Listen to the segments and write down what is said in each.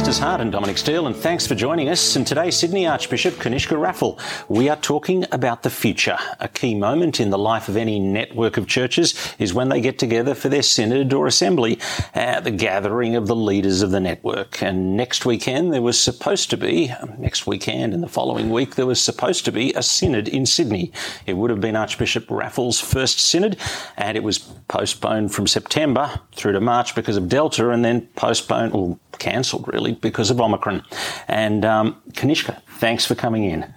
Pastor's Heart and Dominic Steele, and thanks for joining us. And today, Sydney Archbishop Kanishka Raffel. We are talking about the future. A key moment in the life of any network of churches is when they get together for their synod or assembly, the gathering of the leaders of the network. And next weekend, there was supposed to be, next weekend and the following week, there was supposed to be a synod in Sydney. It would have been Archbishop Raffel's first synod, and it was postponed from September through to March because of Delta, and then postponed or cancelled really because of Omicron. And um, Kanishka, thanks for coming in.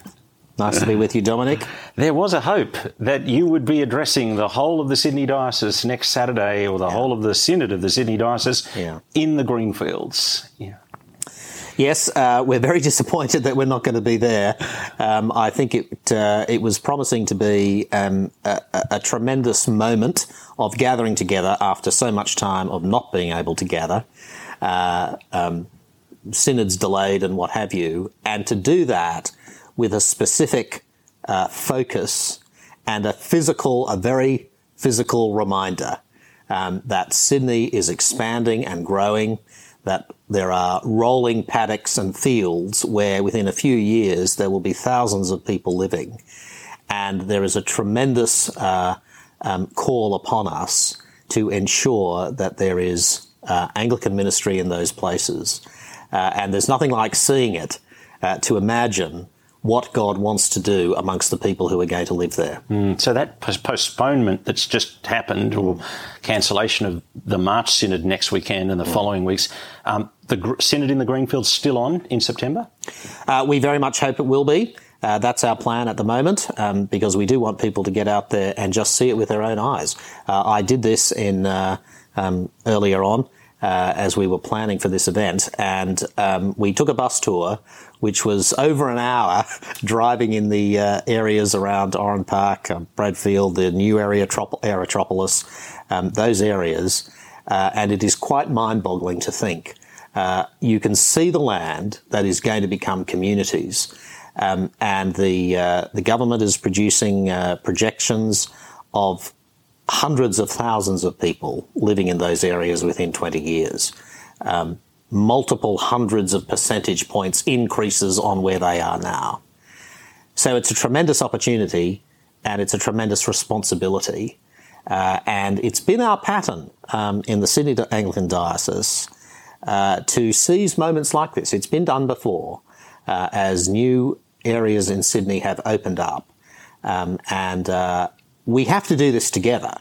Nice to be with you, Dominic. There was a hope that you would be addressing the whole of the Sydney Diocese next Saturday or the yeah. whole of the Synod of the Sydney Diocese yeah. in the Greenfields. Yeah. Yes, uh, we're very disappointed that we're not going to be there. Um, I think it uh, it was promising to be um, a, a, tremendous moment of gathering together after so much time of not being able to gather uh, um, synods delayed and what have you, and to do that with a specific uh, focus and a physical, a very physical reminder um, that Sydney is expanding and growing, that there are rolling paddocks and fields where within a few years there will be thousands of people living. And there is a tremendous uh, um, call upon us to ensure that there is uh, Anglican ministry in those places. Uh, and there's nothing like seeing it uh, to imagine what God wants to do amongst the people who are going to live there. Mm, so that postponement that's just happened, or cancellation of the March Synod next weekend and the mm. following weeks, um, the Synod in the Greenfields still on in September? Uh, we very much hope it will be. Uh, that's our plan at the moment um, because we do want people to get out there and just see it with their own eyes. Uh, I did this in uh, um, earlier on uh, as we were planning for this event, and um, we took a bus tour, which was over an hour driving in the uh, areas around Oran Park, um, Bradfield, the new area, Trop- Aerotropolis, um, those areas, uh, and it is quite mind-boggling to think. Uh, you can see the land that is going to become communities, um, and the uh, the government is producing uh, projections of hundreds of thousands of people living in those areas within 20 years. Um, multiple hundreds of percentage points increases on where they are now. So it's a tremendous opportunity and it's a tremendous responsibility. Uh, and it's been our pattern um, in the Sydney Anglican Diocese uh, to seize moments like this. It's been done before uh, as new areas in Sydney have opened up. Um, and uh, we have to do this together.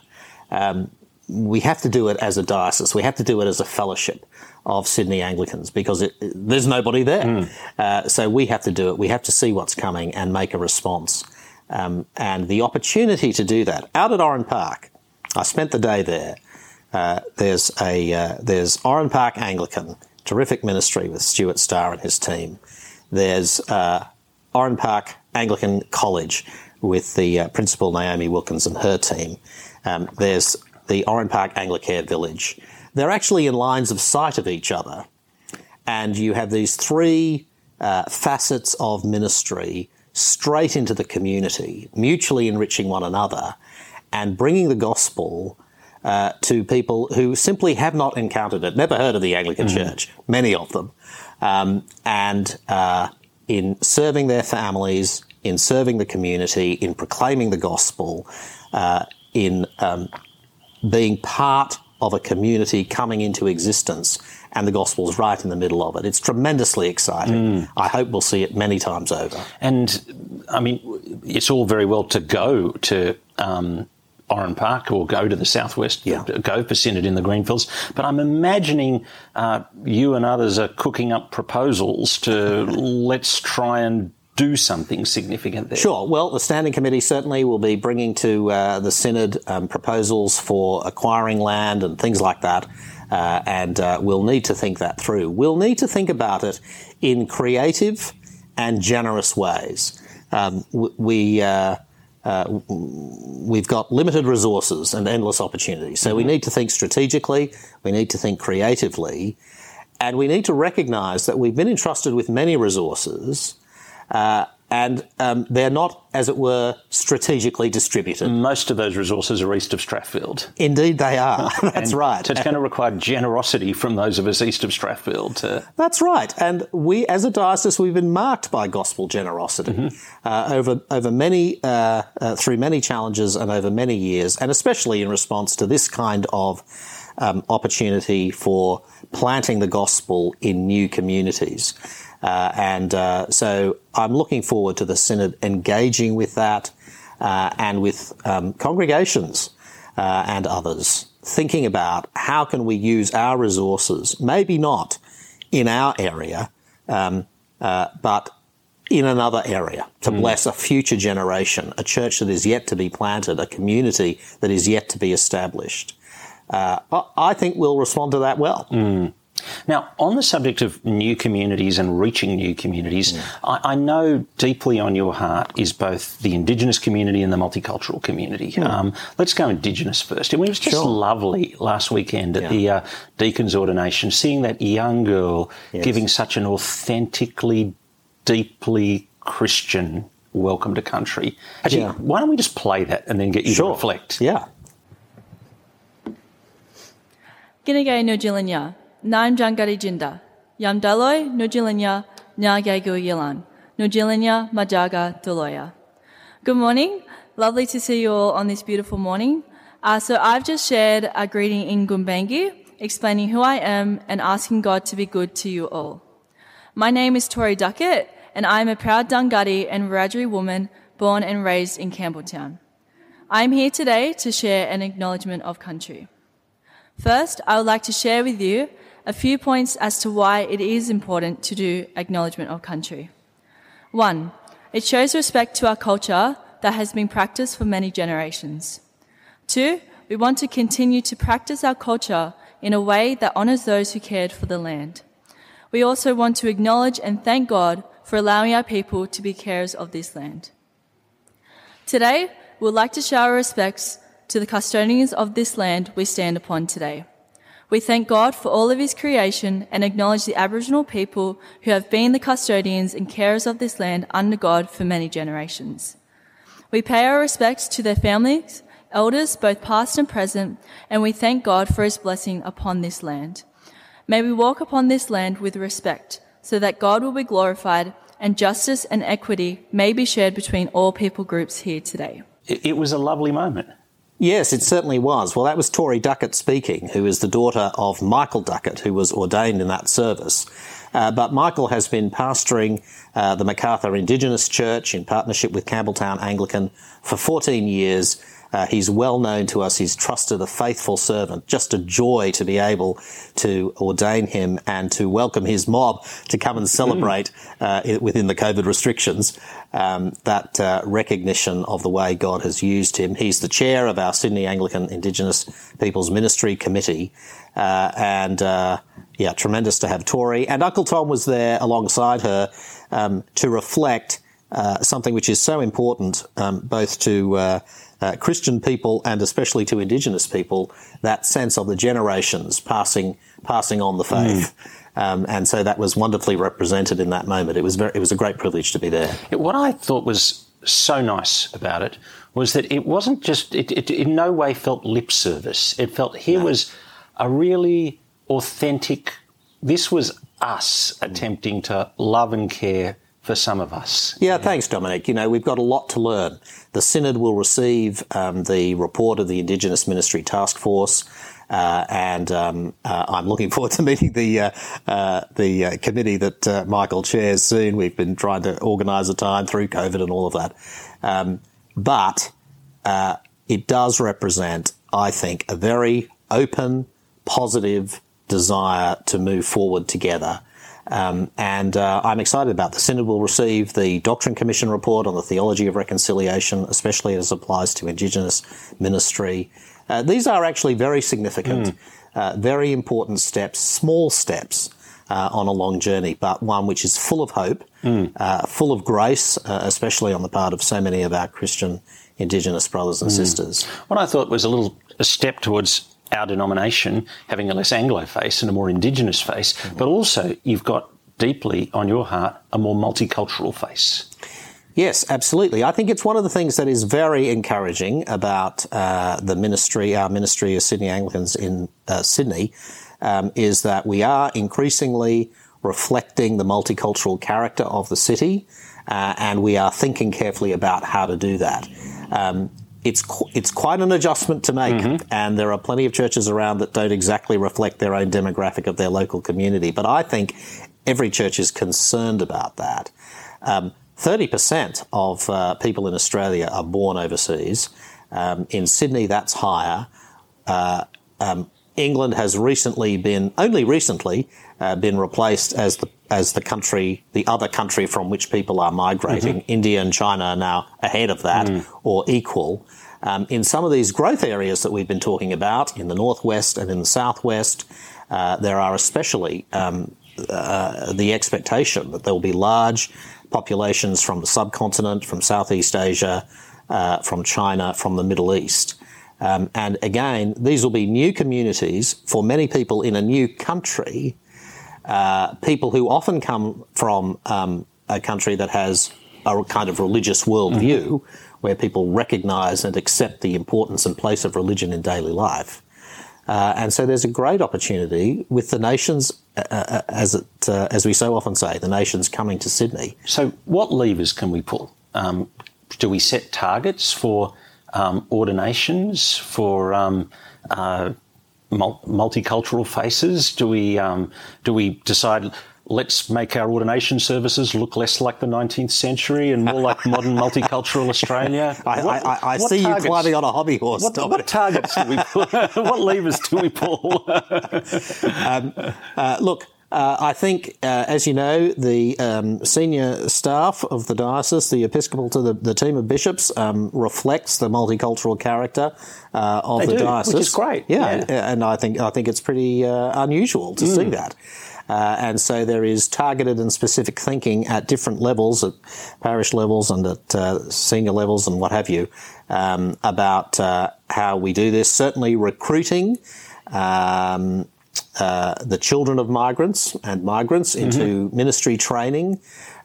Um, we have to do it as a diocese. We have to do it as a fellowship of Sydney Anglicans because it, there's nobody there. Mm. Uh, so we have to do it. We have to see what's coming and make a response. Um, and the opportunity to do that out at Oran Park, I spent the day there. Uh, there's a uh, there's Oran Park Anglican, terrific ministry with Stuart Starr and his team. There's uh, Oran Park Anglican College, with the uh, principal Naomi Wilkins and her team. Um, there's the Oran Park Anglicare Village. They're actually in lines of sight of each other, and you have these three uh, facets of ministry straight into the community, mutually enriching one another, and bringing the gospel uh, to people who simply have not encountered it, never heard of the Anglican mm-hmm. Church, many of them, um, and uh, in serving their families, in serving the community, in proclaiming the gospel, uh, in um, being part of a community coming into existence, and the gospel's right in the middle of it. It's tremendously exciting. Mm. I hope we'll see it many times over. And I mean, it's all very well to go to. Um, Oran Park or go to the southwest, yeah. go for Synod in the Greenfields. But I'm imagining uh, you and others are cooking up proposals to let's try and do something significant there? Sure. Well, the Standing Committee certainly will be bringing to uh, the Synod um, proposals for acquiring land and things like that. Uh, and uh, we'll need to think that through. We'll need to think about it in creative and generous ways. Um, we uh, uh, we've got limited resources and endless opportunities, so mm-hmm. we need to think strategically. We need to think creatively, and we need to recognise that we've been entrusted with many resources uh, and um, they're not, as it were, strategically distributed. Most of those resources are east of Strathfield. Indeed, they are. That's And right. So it's going to require generosity from those of us east of Strathfield to. That's right. And we, as a diocese, we've been marked by gospel generosity uh, over over many uh, uh, through many challenges and over many years, and especially in response to this kind of um, opportunity for planting the gospel in new communities. Uh, and uh, so I'm looking forward to the synod engaging with that uh, and with um, congregations uh, and others, thinking about how can we use our resources, maybe not in our area, um, uh, but in another area to bless a future generation, a church that is yet to be planted, a community that is yet to be established. Uh, I- I think we'll respond to that well. Now, on the subject of new communities and reaching new communities, I, I know deeply on your heart is both the Indigenous community and the multicultural community. Um, let's go Indigenous first. And it was just Sure. lovely last weekend at Yeah. the uh, deacon's ordination, seeing that young girl Yes. giving such an authentically, deeply Christian welcome to country. Actually, Yeah. why don't we just play that and then get you to reflect? Yeah. Ginagay Nujilinya, Nan Jangari Jinda, Yam Daloi, Nujilinya, Nyagagu Yilan, Nujilinya, Majaga Doloya. Good morning. Lovely to see you all on this beautiful morning. Uh, so I've just shared a greeting in Gumbangi, explaining who I am and asking God to be good to you all. My name is Tori Duckett, and I am a proud Dungari and Wiradjuri woman born and raised in Campbelltown. I am here today to share an acknowledgement of country. First, I would like to share with you a few points as to why it is important to do acknowledgement of country. One, it shows respect to our culture that has been practiced for many generations. Two, we want to continue to practice our culture in a way that honors those who cared for the land. We also want to acknowledge and thank God for allowing our people to be carers of this land. Today, we would like to show our respects to the custodians of this land we stand upon today. We thank God for all of His creation and acknowledge the Aboriginal people who have been the custodians and carers of this land under God for many generations. We pay our respects to their families, elders, both past and present, and we thank God for His blessing upon this land. May we walk upon this land with respect, so that God will be glorified and justice and equity may be shared between all people groups here today. It, was a lovely moment. Yes, it certainly was. Well, that was Tori Duckett speaking, who is the daughter of Michael Duckett, who was ordained in that service. Uh, but Michael has been pastoring uh, the Macarthur Indigenous Church in partnership with Campbelltown Anglican for 14 years. Uh, he's well known to us. He's trusted a faithful servant. Just a joy to be able to ordain him and to welcome his mob to come and celebrate uh, within the COVID restrictions. Um, that uh, recognition of the way God has used him. He's the chair of our Sydney Anglican Indigenous Peoples Ministry Committee, uh, and uh, yeah, tremendous to have Tori. And Uncle Tom was there alongside her um, to reflect uh, something which is so important um, both to uh, uh, Christian people and especially to Indigenous people, that sense of the generations passing passing on the faith. Um, and so that was wonderfully represented in that moment. It was very, it was a great privilege to be there. What I thought was so nice about it was that it wasn't just, it, it in no way felt lip service. It felt here was a really authentic, this was us attempting to love and care for some of us. Yeah, thanks, Dominic. You know, we've got a lot to learn. The Synod will receive um, the report of the Indigenous Ministry Task Force. Uh, and um, uh, I'm looking forward to meeting the uh, uh, the uh, committee that uh, Michael chairs soon. We've been trying to organise a time through COVID and all of that, um, but it does represent, I think, a very open, positive desire to move forward together. Um, and uh, I'm excited about the Synod will receive the Doctrine Commission report on the theology of reconciliation, especially as it applies to Indigenous ministry. Uh, these are actually very significant, uh, very important steps, small steps uh, on a long journey, but one which is full of hope, uh, full of grace, uh, especially on the part of so many of our Christian Indigenous brothers and sisters. What I thought was a little a step towards our denomination having a less Anglo face and a more Indigenous face, but also you've got deeply on your heart a more multicultural face. Yes, absolutely. I think it's one of the things that is very encouraging about uh, the ministry, our ministry of Sydney Anglicans in uh, Sydney, um, is that we are increasingly reflecting the multicultural character of the city, uh, and we are thinking carefully about how to do that. Um, it's qu- it's quite an adjustment to make, mm-hmm. and there are plenty of churches around that don't exactly reflect their own demographic of their local community. But I think every church is concerned about that. Um, 30% of uh, people in Australia are born overseas. Um, in Sydney, that's higher. Uh, um, England has recently been, only recently, uh, been replaced as the as the country, the other country from which people are migrating. Mm-hmm. India and China are now ahead of that mm. or equal. Um, in some of these growth areas that we've been talking about, in the northwest and in the southwest, uh, there are especially um, uh, the expectation that there will be large populations from the subcontinent, from Southeast Asia, uh, from China, from the Middle East. Um, and again, these will be new communities for many people in a new country, uh, people who often come from um, a country that has a kind of religious worldview mm-hmm. where people recognize and accept the importance and place of religion in daily life. Uh, and so there's a great opportunity with the nations, uh, uh, as it, uh, as we so often say, the nations coming to Sydney. So, what levers can we pull? Um, do we set targets for um, ordinations for um, uh, multicultural faces? Do we um, do we decide? let's make our ordination services look less like the 19th century and more like modern multicultural Australia. I, what, I, I see targets, you climbing on a hobby horse. What, what targets do we pull? what levers do we pull? um, uh, look, uh, I think, uh, as you know, the um, senior staff of the diocese, the Episcopal to the, the team of bishops, um, reflects the multicultural character uh, of they the do, diocese. Which is great. Yeah, yeah, and I think I think it's pretty uh, unusual to mm. see that. Uh, and so there is targeted and specific thinking at different levels, at parish levels and at uh, senior levels and what have you, um, about uh, how we do this. Certainly recruiting um, uh, the children of migrants and migrants into mm-hmm. ministry training.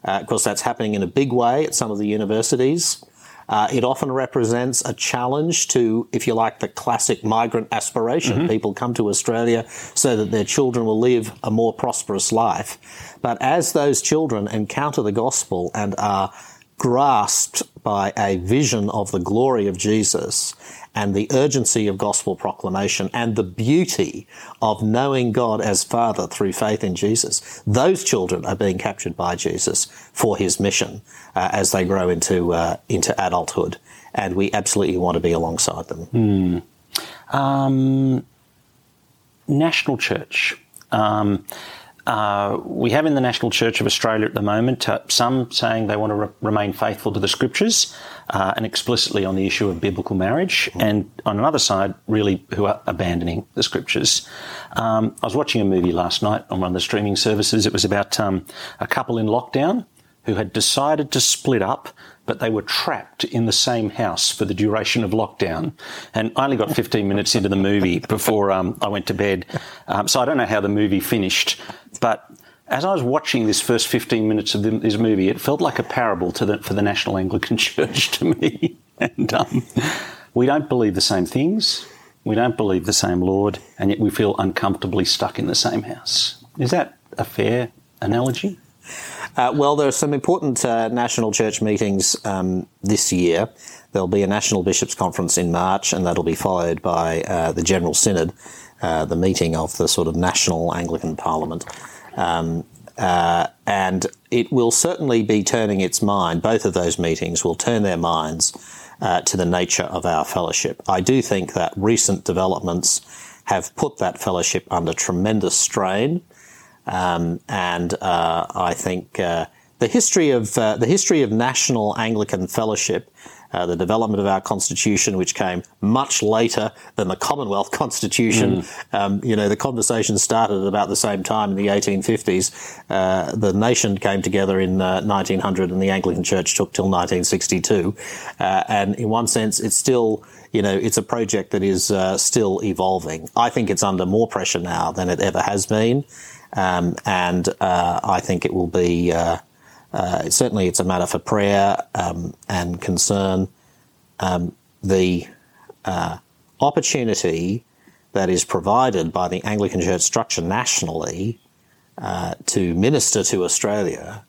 Uh, of course, that's happening in a big way at some of the universities. Uh, it often represents a challenge to, if you like, the classic migrant aspiration. Mm-hmm. People come to Australia so that their children will live a more prosperous life. But as those children encounter the gospel and are grasped by a vision of the glory of Jesus and the urgency of gospel proclamation and the beauty of knowing God as Father through faith in Jesus. Those children are being captured by Jesus for his mission uh, as they grow into, uh, into adulthood. And we absolutely want to be alongside them. Mm. Um, national church. Um, uh, we have in the National Church of Australia at the moment uh, some saying they want to re- remain faithful to the scriptures uh, and explicitly on the issue of biblical marriage, and on another side, really who are abandoning the scriptures. Um, I was watching a movie last night on one of the streaming services. It was about um, a couple in lockdown who had decided to split up but they were trapped in the same house for the duration of lockdown. And I only got 15 minutes into the movie before um, I went to bed. Um, so I don't know how the movie finished, but as I was watching this first 15 minutes of this movie, it felt like a parable the, for the National Anglican Church to me. and um, we don't believe the same things. We don't believe the same Lord, and yet we feel uncomfortably stuck in the same house. Is that a fair analogy? Uh, well, there are some important uh, national church meetings um, this year. There'll be a national bishops' conference in March, and that'll be followed by uh, the General Synod, uh, the meeting of the sort of national Anglican Parliament. Um, uh, and it will certainly be turning its mind. Both of those meetings will turn their minds uh, to the nature of our fellowship. I do think that recent developments have put that fellowship under tremendous strain. Um, and uh, I think uh, the history of uh, the history of National Anglican Fellowship, uh, the development of our constitution, which came much later than the Commonwealth Constitution. Mm. Um, you know, the conversation started at about the same time in the 1850s. Uh, the nation came together in 1900, uh, and the Anglican Church took till 1962. and in one sense, it's still you know, it's a project that is uh, still evolving. I think it's under more pressure now than it ever has been. Um, and uh, I think it will be uh, uh, certainly it's a matter for prayer um, and concern. Um, the uh, opportunity that is provided by the Anglican Church structure nationally uh, to minister to Australia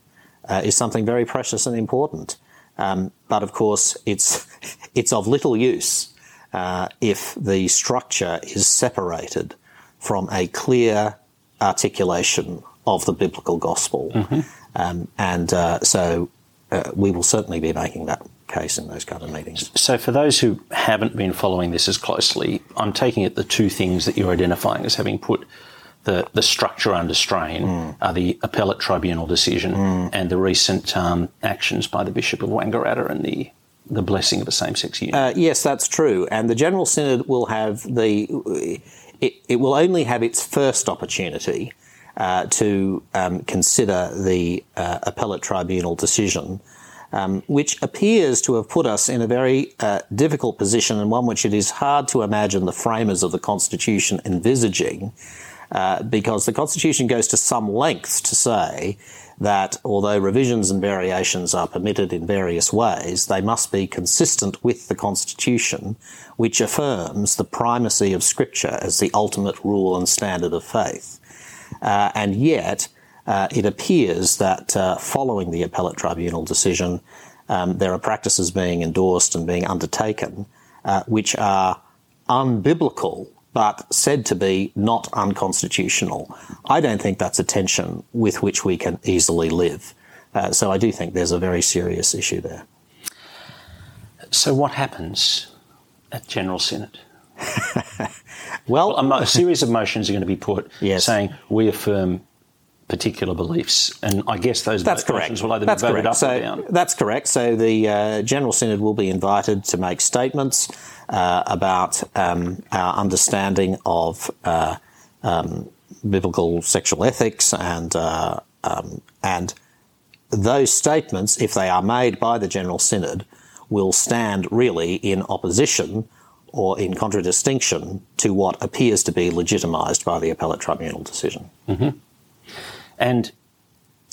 uh, is something very precious and important. Um, but of course, it's it's of little use uh, if the structure is separated from a clear articulation of the biblical gospel. Mm-hmm. Um, and uh, so uh, we will certainly be making that case in those kind of meetings. So, for those who haven't been following this as closely, I'm taking it the two things that you're identifying as having put the, the structure under strain mm. are the appellate tribunal decision mm. and the recent um, actions by the Bishop of Wangaratta and the the blessing of a same-sex union. Uh, yes, that's true, and the General Synod will have the it, it will only have its first opportunity uh, to um, consider the uh, appellate tribunal decision. Um, which appears to have put us in a very uh, difficult position and one which it is hard to imagine the framers of the Constitution envisaging uh, because the Constitution goes to some lengths to say that although revisions and variations are permitted in various ways, they must be consistent with the Constitution, which affirms the primacy of Scripture as the ultimate rule and standard of faith. Uh, and yet, uh, it appears that uh, following the appellate tribunal decision, um, there are practices being endorsed and being undertaken uh, which are unbiblical but said to be not unconstitutional. I don't think that's a tension with which we can easily live. Uh, so I do think there's a very serious issue there. So what happens at General Synod? well, a, series of motions are going to be put yes. saying we affirm particular beliefs, and I guess those that's correct. will either that's be voted correct. up so or down. That's correct. So the uh, General Synod will be invited to make statements uh, about um, our understanding of uh, um, biblical sexual ethics and uh, um, and those statements, if they are made by the General Synod, will stand really in opposition or in contradistinction to what appears to be legitimised by the appellate tribunal decision. Mm-hmm. And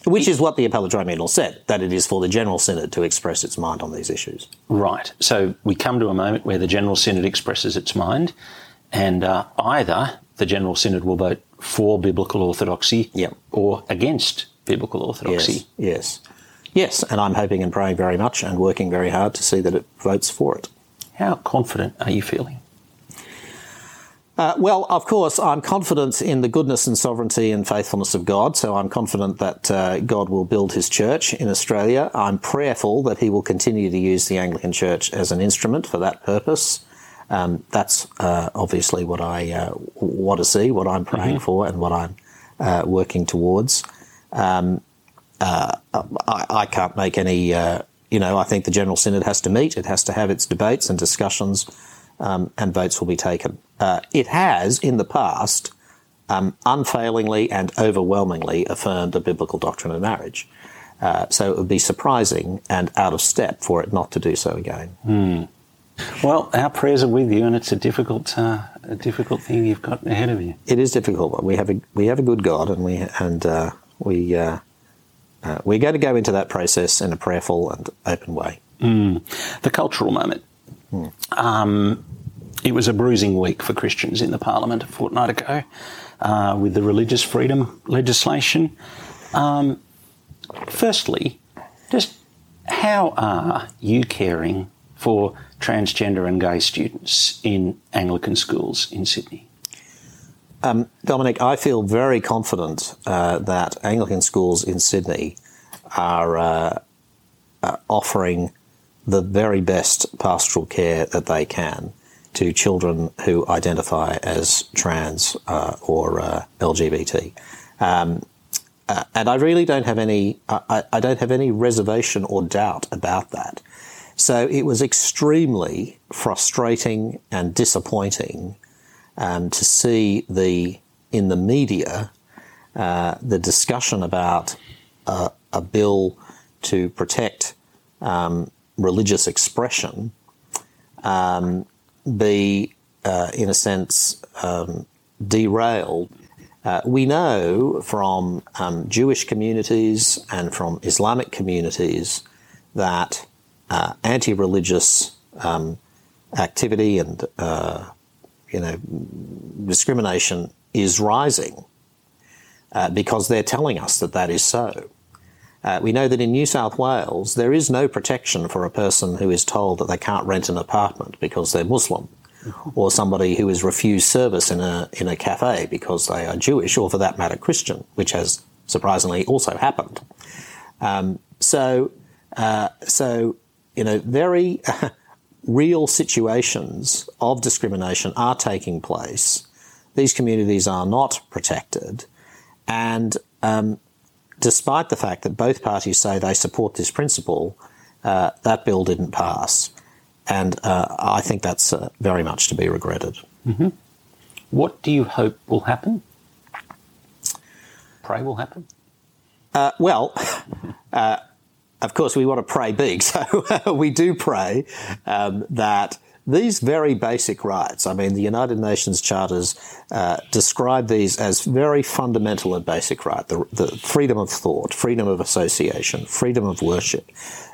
which is what the appellate tribunal said, that it is for the General Synod to express its mind on these issues. Right. So we come to a moment where the General Synod expresses its mind, and uh, either the General Synod will vote for biblical orthodoxy yep. or against biblical orthodoxy. Yes, yes. Yes, and I'm hoping and praying very much and working very hard to see that it votes for it. How confident are you feeling? Uh, well, of course, I'm confident in the goodness and sovereignty and faithfulness of God, so I'm confident that uh, God will build his church in Australia. I'm prayerful that he will continue to use the Anglican Church as an instrument for that purpose. Um, that's uh, obviously what I uh, want to see, what I'm praying mm-hmm. for, and what I'm uh, working towards. Um, uh, I, I, can't make any, you know, I think the General Synod has to meet, it has to have its debates and discussions um, and votes will be taken. Uh, it has, in the past, um, unfailingly and overwhelmingly affirmed a biblical doctrine of marriage. Uh, so it would be surprising and out of step for it not to do so again. Mm. Well, our prayers are with you, and it's a difficult, uh, a difficult thing you've got ahead of you. It is difficult, but we have a we have a good God, and we and uh, we uh, uh, we're going to go into that process in a prayerful and open way. Mm. The cultural moment. Mm. Um, it was a bruising week for Christians in the Parliament a fortnight ago uh, with the religious freedom legislation. Um, firstly, just how are you caring for transgender and gay students in Anglican schools in Sydney? Um, Dominic, I feel very confident uh, that Anglican schools in Sydney are uh, uh offering the very best pastoral care that they can to children who identify as trans uh, or uh, LGBT. Um, uh, and I really don't have any, I, I, don't have any reservation or doubt about that. So it was extremely frustrating and disappointing um, to see the in the media uh, the discussion about a bill to protect um, religious expression um, be, uh, in a sense, um, derailed. Uh, we know from um, Jewish communities and from Islamic communities that uh, anti-religious um, activity and uh, you know discrimination is rising uh, because they're telling us that that is so. Uh, we know that in New South Wales there is no protection for a person who is told that they can't rent an apartment because they're Muslim, or somebody who is refused service in a in a cafe because they are Jewish, or for that matter Christian, which has surprisingly also happened. Um, so, uh, so you know, very real situations of discrimination are taking place. These communities are not protected, and um, despite the fact that both parties say they support this principle, uh, that bill didn't pass. And uh, I think that's uh, very much to be regretted. Mm-hmm. What do you hope will happen? Pray will happen? Uh, well, uh, of course, we want to pray big. So we do pray um, that these very basic rights, I mean, the United Nations charters uh, describe these as very fundamental and basic right the, the, freedom of thought, freedom of association, freedom of worship.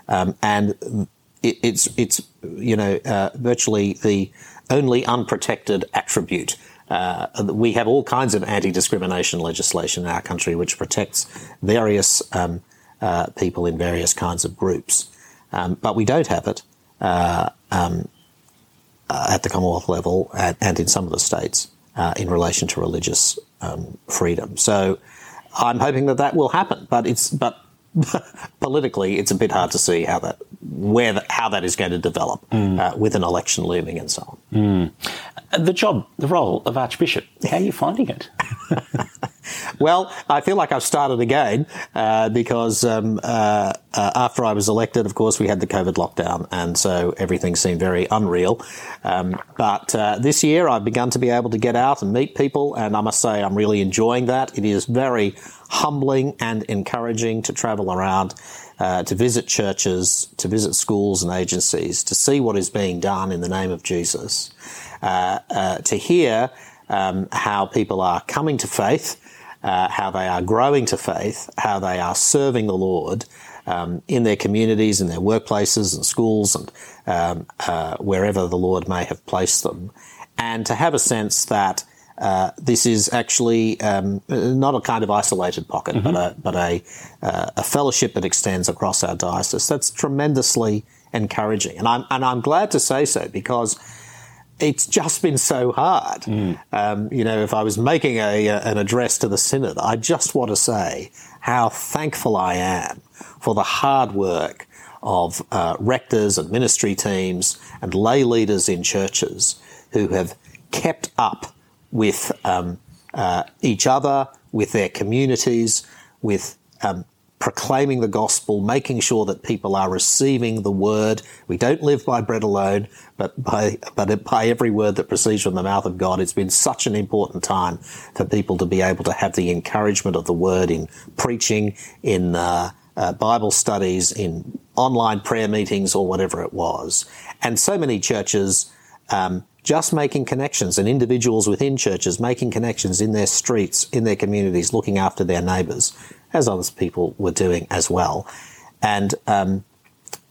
Um, and it, it's, it's, you know, uh, virtually the only unprotected attribute. Uh, we have all kinds of anti discrimination legislation in our country which protects various um, uh, people in various kinds of groups. Um, but we don't have it. Uh, um, uh, at the Commonwealth level and, and, in some of the states uh, in relation to religious um, freedom. So I'm hoping that that will happen, but it's but politically it's a bit hard to see how that where the, how that is going to develop mm. uh, with an election looming and so on. Mm. The job, the role of Archbishop, how are you finding it? well, I feel like I've started again uh, because um, uh, uh, after I was elected, of course, we had the COVID lockdown, and so everything seemed very unreal. Um, but uh, this year, I've begun to be able to get out and meet people, and I must say, I'm really enjoying that. It is very humbling and encouraging to travel around. Uh, to visit churches, to visit schools and agencies, to see what is being done in the name of Jesus, uh, to hear um, how people are coming to faith, uh, how they are growing to faith, how they are serving the Lord um, in their communities, in their workplaces and schools, and um, uh, wherever the Lord may have placed them, and to have a sense that. Uh, this is actually um, not a kind of isolated pocket, mm-hmm. but a but a, uh, a fellowship that extends across our diocese. That's tremendously encouraging, and I'm and I'm glad to say so because it's just been so hard. Mm. Um, you know, if I was making a, a, an address to the synod, I just want to say how thankful I am for the hard work of uh, rectors and ministry teams and lay leaders in churches who have kept up with um, uh, each other, with their communities, with um, proclaiming the gospel, making sure that people are receiving the word. We don't live by bread alone, but by, but by every word that proceeds from the mouth of God. It's been such an important time for people to be able to have the encouragement of the word in preaching, in uh, uh, Bible studies, in online prayer meetings, or whatever it was. And so many churches, um, just making connections and individuals within churches making connections in their streets, in their communities, looking after their neighbours as other people were doing as well. And um,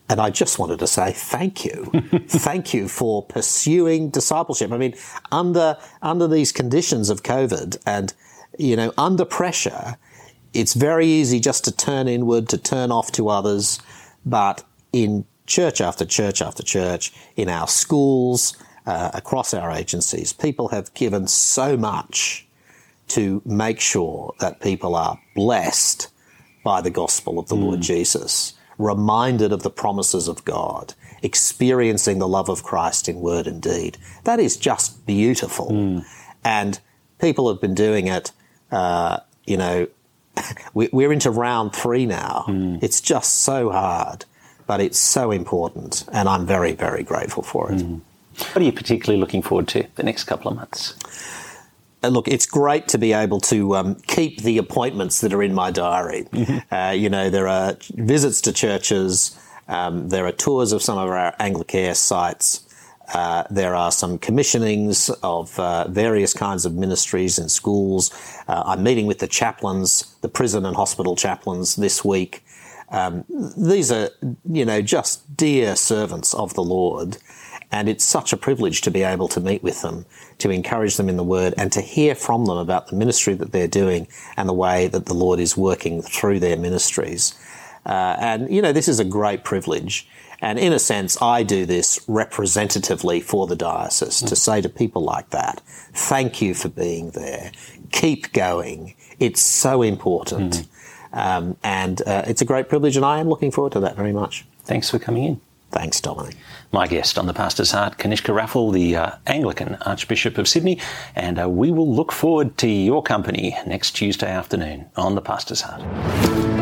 and I just wanted to say thank you, thank you for pursuing discipleship. I mean, under under these conditions of COVID, and you know, under pressure, it's very easy just to turn inward, to turn off to others. But in church after church after church, in our schools, uh, across our agencies, people have given so much to make sure that people are blessed by the gospel of the mm. Lord Jesus, reminded of the promises of God, experiencing the love of Christ in word and deed. That is just beautiful. Mm. And people have been doing it, uh, you know, we're into round three now. Mm. It's just so hard, but it's so important. And I'm very, very grateful for it. Mm. What are you particularly looking forward to the next couple of months? Uh, look, it's great to be able to um, keep the appointments that are in my diary. Mm-hmm. Uh, you know, there are visits to churches, um, there are tours of some of our Anglicare sites, Uh, there are some commissionings of uh, various kinds of ministries in schools. Uh, I'm meeting with the chaplains, the prison and hospital chaplains this week. Um, these are, you know, just dear servants of the Lord. And it's such a privilege to be able to meet with them, to encourage them in the word, and to hear from them about the ministry that they're doing and the way that the Lord is working through their ministries. Uh, and, you know, this is a great privilege. And in a sense, I do this representatively for the diocese mm. to say to people like that, thank you for being there. Keep going. It's so important. Mm. Um, and uh, it's a great privilege, and I am looking forward to that very much. Thanks for coming in. Thanks, Dominic. My guest on the Pastor's Heart, Kanishka Raffel, the uh, Anglican Archbishop of Sydney, and uh, we will look forward to your company next Tuesday afternoon on the Pastor's Heart.